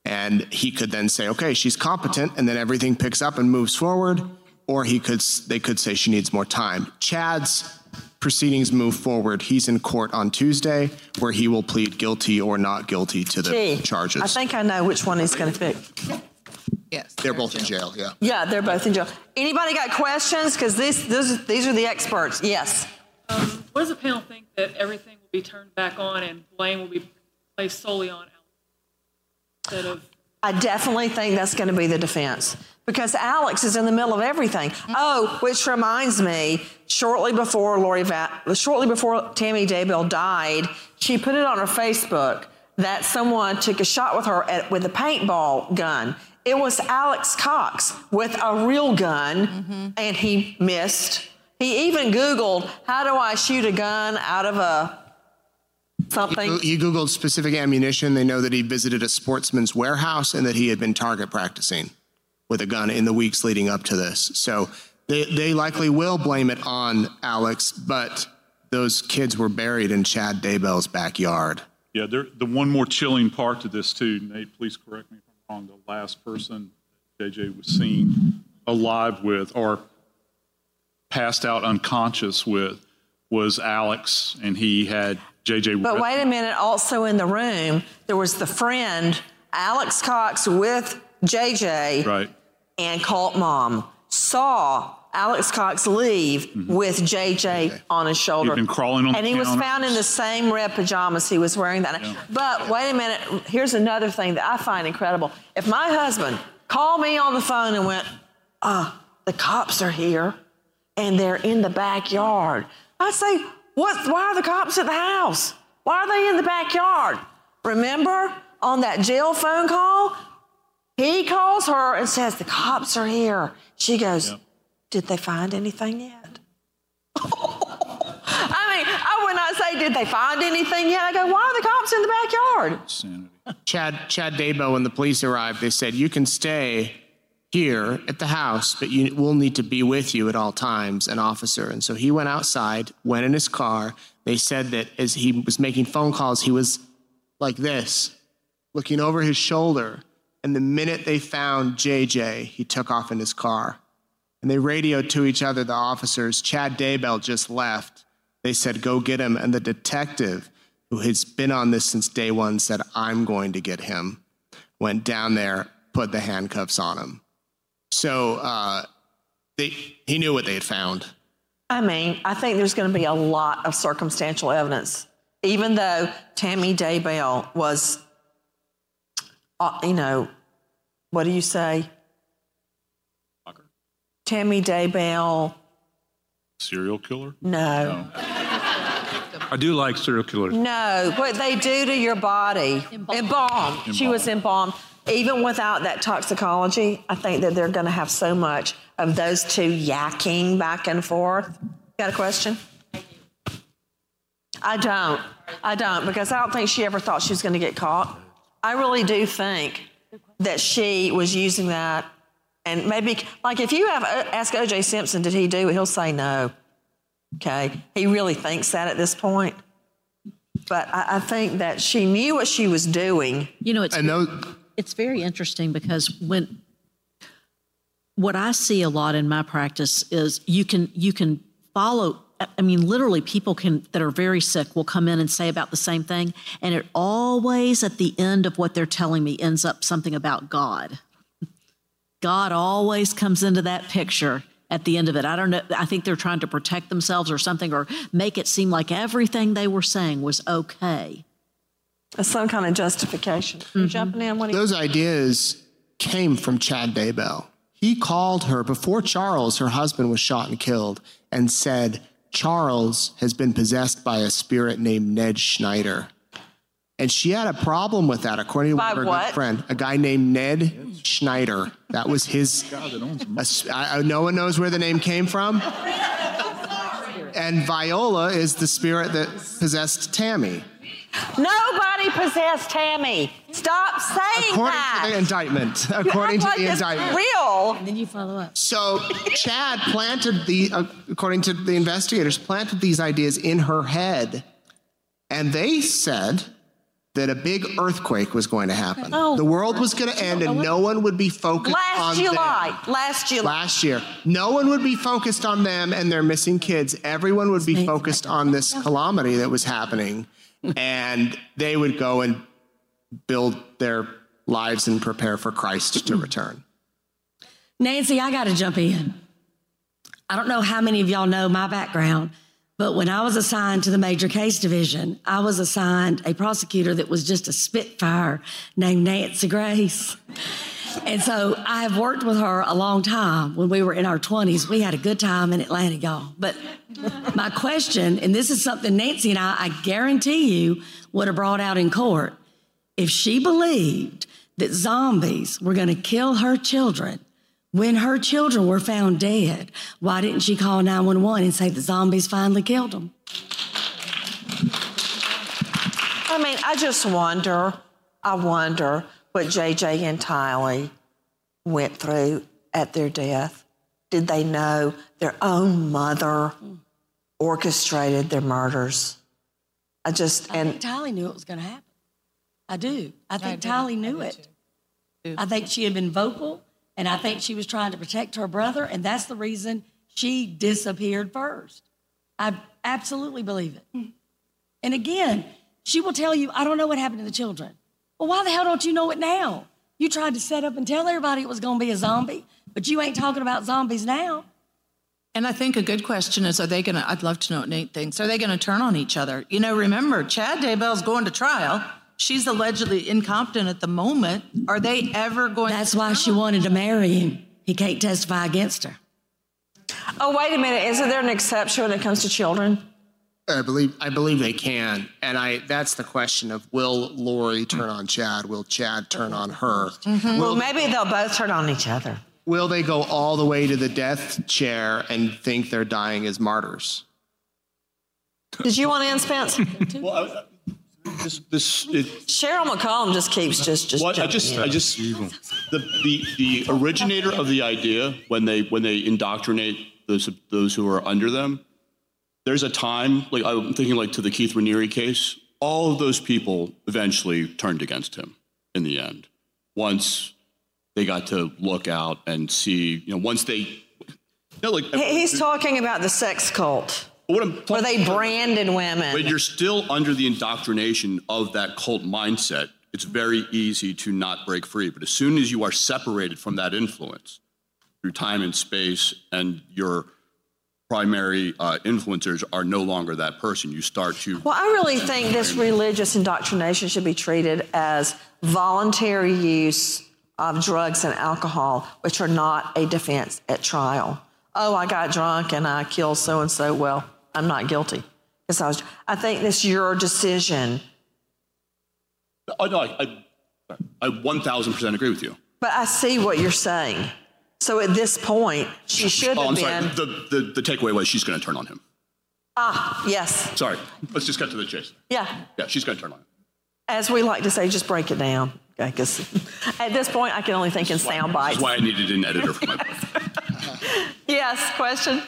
And he could then say, okay, she's competent, and then everything picks up and moves forward. Or he could, they could say she needs more time. Chad's proceedings move forward. He's in court on Tuesday, where he will plead guilty or not guilty to the Gee, charges. I think I know which one he's going to pick. Yes, they're both in jail. Yeah. Yeah, they're both in jail. Anybody got questions? Because this, this, these are the experts. Yes. Um, what does the panel think that everything will be turned back on and blame will be placed solely on Alex instead of? I definitely think that's going to be the defense because Alex is in the middle of everything. Oh, which reminds me, shortly before Lori Va- shortly before Tammy Daybell died, she put it on her Facebook that someone took a shot with her at, with a paintball gun. It was Alex Cox with a real gun, mm-hmm. and he missed. He even Googled, "How do I shoot a gun out of a something?" He Googled specific ammunition. They know that he visited a sportsman's warehouse and that he had been target practicing with a gun in the weeks leading up to this. So they, they likely will blame it on Alex, but those kids were buried in Chad Daybell's backyard. Yeah, there, the one more chilling part to this too, Nate, please correct me if the last person JJ was seen alive with or passed out unconscious with was Alex, and he had JJ. But wait a minute, also in the room, there was the friend, Alex Cox with JJ Right. and Cult Mom, saw Alex Cox leave with JJ on his shoulder. Mm-hmm. He'd been crawling on And he was found in the same red pajamas he was wearing that night. But wait a minute, here's another thing that I find incredible. If my husband called me on the phone and went, ah, the cops are here and they're in the backyard. I'd say, what, why are the cops at the house? Why are they in the backyard? Remember on that jail phone call? He calls her and says, the cops are here. She goes, did they find anything yet? I mean, I would not say, did they find anything yet? I go, why are the cops in the backyard? Chad Chad Daybell, when the police arrived, they said, You can stay here at the house, but you will need to be with you at all times, an officer. And so he went outside, went in his car. They said that as he was making phone calls, he was like this, looking over his shoulder. And the minute they found JJ, he took off in his car. And they radioed to each other, the officers. Chad Daybell just left. They said, Go get him. And the detective, who has been on this since day one, said, I'm going to get him. Went down there, put the handcuffs on him. So uh, they, he knew what they had found. I mean, I think there's going to be a lot of circumstantial evidence, even though Tammy Daybell was, uh, you know, what do you say? Tammy Daybell, serial killer. no. I do like serial killers. No, what they do to your body. Embalmed. She was embalmed. Even without that toxicology, I think that they're going to have so much of those two yakking back and forth. Got a question? I don't. I don't because I don't think she ever thought she was going to get caught. I really do think that she was using that, and maybe like if you have uh, ask O.J. Simpson, did he do it? He'll say no. Okay, he really thinks that at this point. But I, I think that she knew what she was doing. You know, it's it's very interesting because when what I see a lot in my practice is you can you can follow. I mean, literally, people can that are very sick will come in and say about the same thing, and it always at the end of what they're telling me ends up something about God. God always comes into that picture at the end of it. I don't know. I think they're trying to protect themselves or something, or make it seem like everything they were saying was okay. Some kind of justification. You mm-hmm. jumping in? What you- Those ideas came from Chad Daybell. He called her before Charles, her husband, was shot and killed, and said, Charles has been possessed by a spirit named Ned Schneider. And she had a problem with that, according to By her what? good friend, a guy named Ned Schneider. That was his. a s- I- I- no one knows where the name came from. And Viola is the spirit that possessed Tammy. Nobody possessed Tammy. Stop saying According that. to the indictment. You According act to like the indictment. Real. And then you follow up. So Chad planted the, uh, according to the investigators, planted these ideas in her head. And they said that a big earthquake was going to happen. Oh. The world was going to end and no one would be focused on Last them. July. Last July. Last year. No one would be focused on them and their missing kids. Everyone would be focused on this calamity that was happening. And they would go and build their lives and prepare for Christ to mm. return. Nancy, I got to jump in. I don't know how many of y'all know my background, but when I was assigned to the major case division, I was assigned a prosecutor that was just a spitfire named Nancy Grace. And so I have worked with her a long time. When we were in our 20s, we had a good time in Atlanta, y'all. But my question, and this is something Nancy and I, I guarantee you, would have brought out in court. If she believed that zombies were going to kill her children, when her children were found dead, why didn't she call 911 and say the zombies finally killed them? I mean, I just wonder, I wonder what JJ and Tylee went through at their death. Did they know their own mother orchestrated their murders? I just, I and think Tylee knew it was going to happen. I do. I think Tylee knew it. I think she had been vocal, and I think she was trying to protect her brother, and that's the reason she disappeared first. I absolutely believe it. Mm-hmm. And again, she will tell you, I don't know what happened to the children. Well, why the hell don't you know it now? You tried to set up and tell everybody it was going to be a zombie, but you ain't talking about zombies now. And I think a good question is, are they going to, I'd love to know what Nate thinks, are they going to turn on each other? You know, remember, Chad Daybell's going to trial. She's allegedly incompetent at the moment. Are they ever going That's why she wanted to marry him. He can't testify against her. oh, wait a minute. Isn't there an exception when it comes to children? I believe I believe they can, and I that's the question of will Lori turn on Chad? Will Chad turn on her? Mm-hmm. Well, maybe they'll both turn on each other. Will they go all the way to the death chair and think they're dying as martyrs? Did you want in, Spence? This, this, it, Cheryl McCollum just keeps just just. What I just, in. I just, the, the the originator of the idea when they when they indoctrinate those those who are under them, there's a time like I'm thinking like to the Keith Raniere case. All of those people eventually turned against him in the end. Once they got to look out and see, you know, once they, you know, like He- He's talking about the sex cult. What I'm Where they branded women. when you're still under the indoctrination of that cult mindset, it's very easy to not break free. But as soon as you are separated from that influence through time and space, and your primary uh, influencers are no longer that person, you start to. Well, I really think this religious indoctrination should be treated as voluntary use of drugs and alcohol, which are not a defense at trial. Oh, I got drunk and I killed so and so. Well, I'm not guilty. Because I was. I think this your decision. Oh, no, I, I, I 1,000% agree with you. But I see what you're saying. So at this point, she should oh, have I'm been. sorry. The, the, the takeaway was she's going to turn on him. Ah, yes, Sorry. Let's just get to the chase. yeah. Yeah, she's going to turn on him. As we like to say, just break it down. Okay, because at this point, I can only think in sound bites. That's why I needed an editor for my book. Yes, question.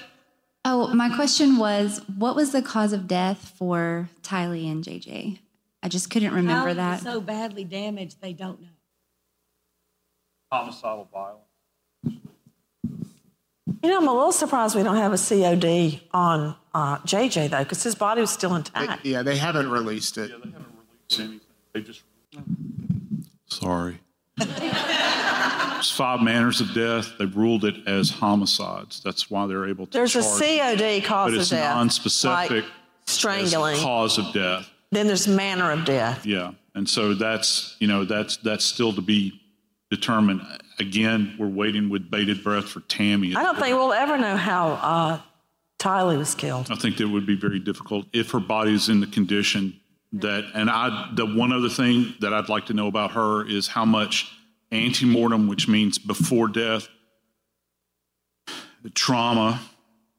Oh, my question was, what was the cause of death for Tylee and JJ? I just couldn't remember How that. So badly damaged, they don't know. Homicidal violence. You know, I'm a little surprised we don't have a COD on uh, JJ though, because his body was still intact. Yeah, they haven't released it. Yeah, they haven't released anything. They just. Sorry. It's five manners of death. They've ruled it as homicides. That's why they're able to. There's a COD cause but of it's death, non-specific like strangling. cause of death. Then there's manner of death. Yeah, and so that's you know that's that's still to be determined. Again, we're waiting with bated breath for Tammy. I don't think we'll ever know how uh, Tylee was killed. I think that would be very difficult if her body is in the condition that. And I, the one other thing that I'd like to know about her is how much antemortem, which means before death, the trauma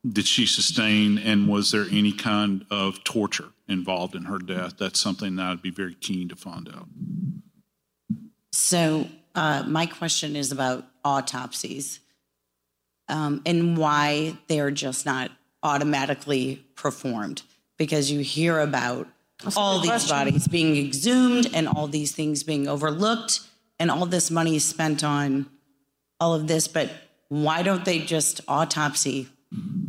did she sustain, and was there any kind of torture involved in her death? That's something that I'd be very keen to find out. So, uh, my question is about autopsies um, and why they're just not automatically performed. Because you hear about all these question. bodies being exhumed and all these things being overlooked and all this money is spent on all of this, but why don't they just autopsy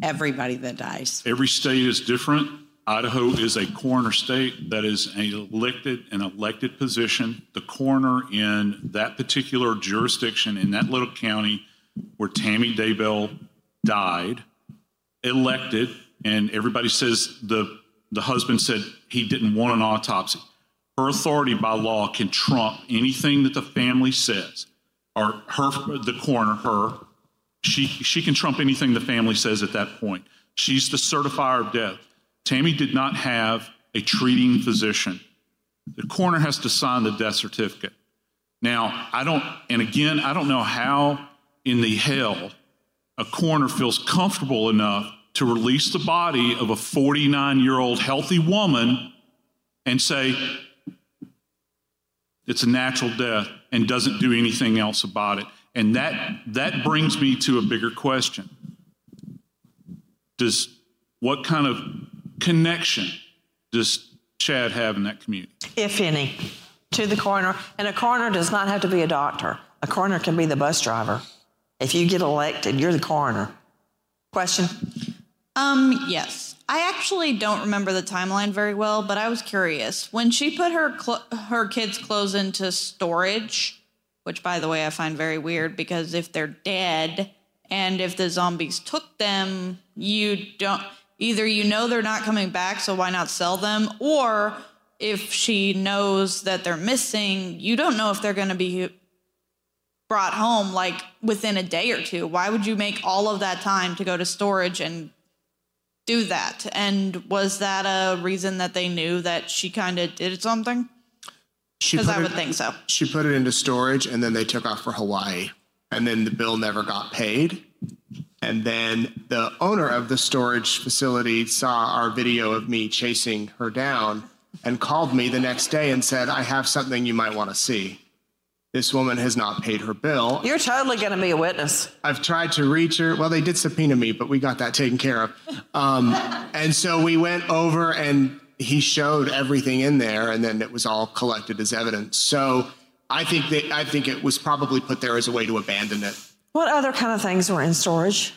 everybody that dies? Every state is different. Idaho is a coroner state that is an elected an elected position. The coroner in that particular jurisdiction in that little county where Tammy Daybell died, elected, and everybody says the the husband said he didn't want an autopsy. Her authority by law can trump anything that the family says, or her the coroner, her she she can trump anything the family says at that point. She's the certifier of death. Tammy did not have a treating physician. The coroner has to sign the death certificate. Now, I don't, and again, I don't know how in the hell a coroner feels comfortable enough to release the body of a 49 year old healthy woman and say it's a natural death and doesn't do anything else about it. And that, that brings me to a bigger question. Does what kind of connection does Chad have in that community? if any, to the coroner. And a coroner does not have to be a doctor. A coroner can be the bus driver. If you get elected, you're the coroner. Question? Um, yes. I actually don't remember the timeline very well, but I was curious. When she put her cl- her kids' clothes into storage, which by the way I find very weird because if they're dead and if the zombies took them, you don't either you know they're not coming back, so why not sell them? Or if she knows that they're missing, you don't know if they're going to be brought home like within a day or two. Why would you make all of that time to go to storage and do that? And was that a reason that they knew that she kind of did something? Because I it- would think so. She put it into storage and then they took off for Hawaii. And then the bill never got paid. And then the owner of the storage facility saw our video of me chasing her down and called me the next day and said, I have something you might want to see. This woman has not paid her bill. You're totally going to be a witness. I've tried to reach her. Well, they did subpoena me, but we got that taken care of. Um, and so we went over and he showed everything in there, and then it was all collected as evidence. So I think that I think it was probably put there as a way to abandon it. What other kind of things were in storage?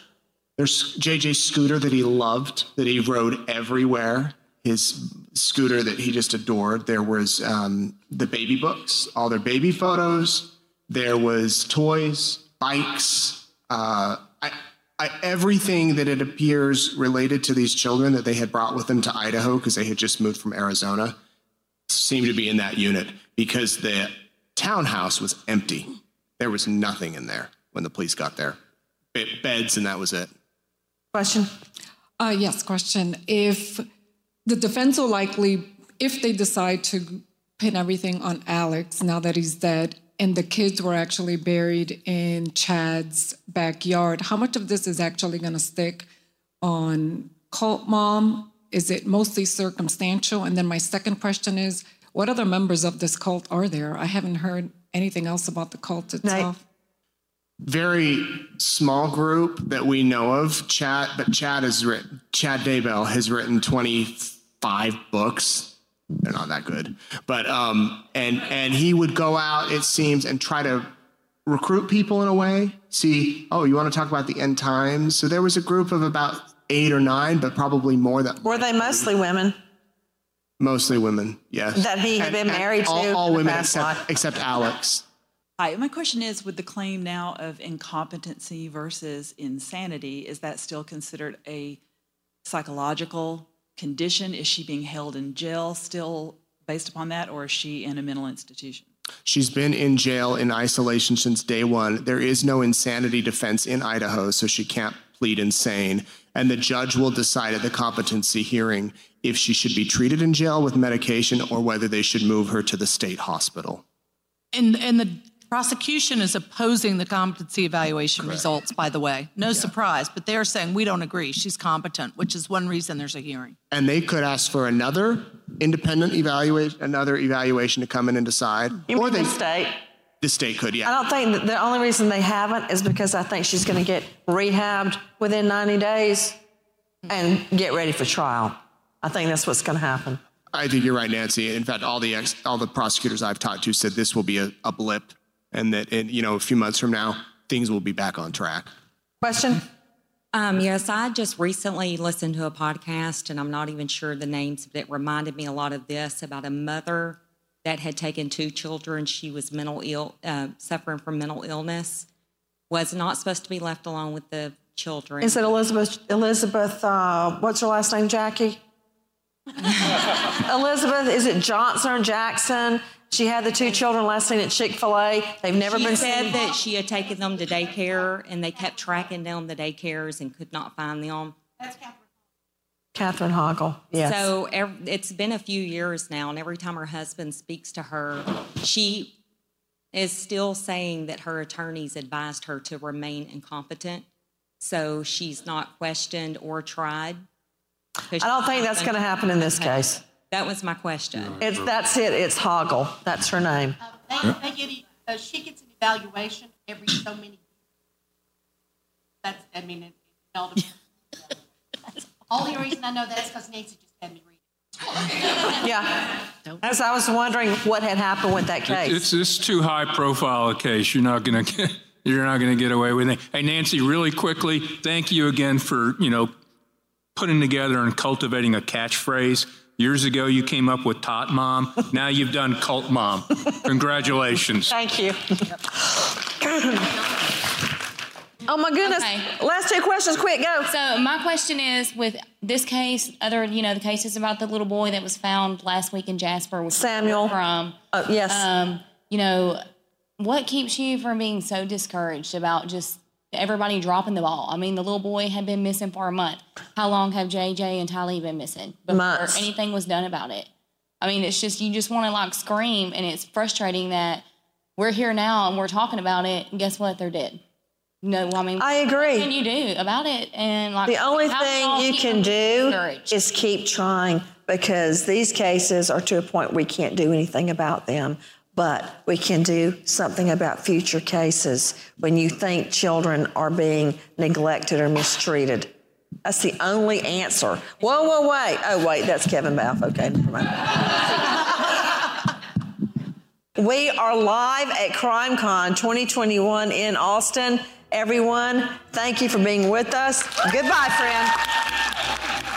There's JJ's scooter that he loved, that he rode everywhere. His scooter that he just adored. There was um, the baby books, all their baby photos. There was toys, bikes, uh, I, I, everything that it appears related to these children that they had brought with them to Idaho because they had just moved from Arizona seemed to be in that unit because the townhouse was empty. There was nothing in there when the police got there. Be- beds and that was it. Question? Uh, yes, question. If the defense will likely, if they decide to pin everything on Alex now that he's dead, and the kids were actually buried in Chad's backyard, how much of this is actually going to stick on cult mom? Is it mostly circumstantial? And then my second question is, what other members of this cult are there? I haven't heard anything else about the cult itself. very small group that we know of. Chad, but Chad has written. Chad Daybell has written twenty five books. They're not that good, but um, and and he would go out. It seems and try to recruit people in a way. See, oh, you want to talk about the end times? So there was a group of about eight or nine, but probably more that Were they mostly women mostly women. Yes, that he had And- been married to? All, all women except except Alex. Hi, my question is with the claim now of incompetency versus insanity, is that still considered a psychological condition? Is she being held in jail still based upon that, or is she in a mental institution? She's been in jail in isolation since day one. There is no insanity defense in Idaho, so she can't plead insane. And the judge will decide at the competency hearing if she should be treated in jail with medication or whether they should move her to the state hospital. And, and the prosecution is opposing the competency evaluation results, by the way. No surprise, but they're saying we don't agree. She's competent, which is one reason there's a hearing. And they could ask for another independent evaluation, another evaluation to come in and decide. You or mean they, the state? the state could, yeah. I don't think that the only reason they haven't is because I think she's going to get rehabbed within 90 days and get ready for trial. I think that's what's going to happen. I think you're right, Nancy. In fact, all the ex, all the prosecutors I've talked to said this will be a, a blip, and that in you know a few months from now things will be back on track. Question. Um, yes, I just recently listened to a podcast, and I'm not even sure the names, but it reminded me a lot of this about a mother that had taken two children. She was mental ill, uh, suffering from mental illness, was not supposed to be left alone with the children. Is it Elizabeth? Elizabeth, uh, what's her last name? Jackie. Elizabeth, is it Johnson or Jackson? She had the two children last seen at Chick Fil A. They've never she been said seen. that she had taken them to daycare, and they kept tracking down the daycares and could not find them. That's Catherine Catherine Hoggle. Yes. So ev- it's been a few years now, and every time her husband speaks to her, she is still saying that her attorneys advised her to remain incompetent. So she's not questioned or tried. I don't think that's going to happen in this case. That was my question. It's that's it. It's Hoggle. That's her name. They, they get, uh, she gets an evaluation every so many years. That's, I mean, it, it all depends. Only reason I know that is because Nancy just had me read. Yeah. As I was wondering what had happened with that case. It's it's too high profile a case. You're not gonna get you're not gonna get away with it. Hey Nancy, really quickly, thank you again for you know putting together and cultivating a catchphrase. Years ago, you came up with Tot Mom. Now you've done Cult Mom. Congratulations. Thank you. oh my goodness. Okay. Last two questions, quick, go. So my question is with this case, other you know, the cases about the little boy that was found last week in Jasper with Samuel from uh, yes. Um, you know, what keeps you from being so discouraged about just everybody dropping the ball? I mean, the little boy had been missing for a month. How long have JJ and Tylee been missing before Months. anything was done about it? I mean, it's just you just want to like scream, and it's frustrating that we're here now and we're talking about it, and guess what? They're dead. No, I mean, I agree. What can you do about it? And like, The only thing you can do discouraged? is keep trying because these cases are to a point we can't do anything about them. But we can do something about future cases when you think children are being neglected or mistreated. That's the only answer. Whoa, whoa, wait. Oh, wait, that's Kevin Balfe. Okay, never mind. we are live at CrimeCon 2021 in Austin. Everyone, thank you for being with us. Goodbye, friend.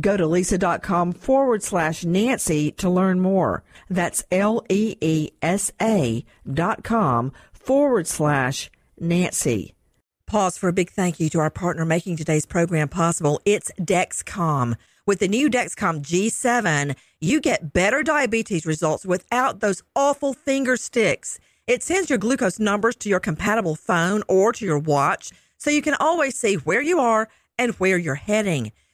Go to leesa.com forward slash Nancy to learn more. That's L E E S A dot com forward slash Nancy. Pause for a big thank you to our partner making today's program possible. It's Dexcom. With the new Dexcom G7, you get better diabetes results without those awful finger sticks. It sends your glucose numbers to your compatible phone or to your watch so you can always see where you are and where you're heading.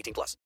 18 plus.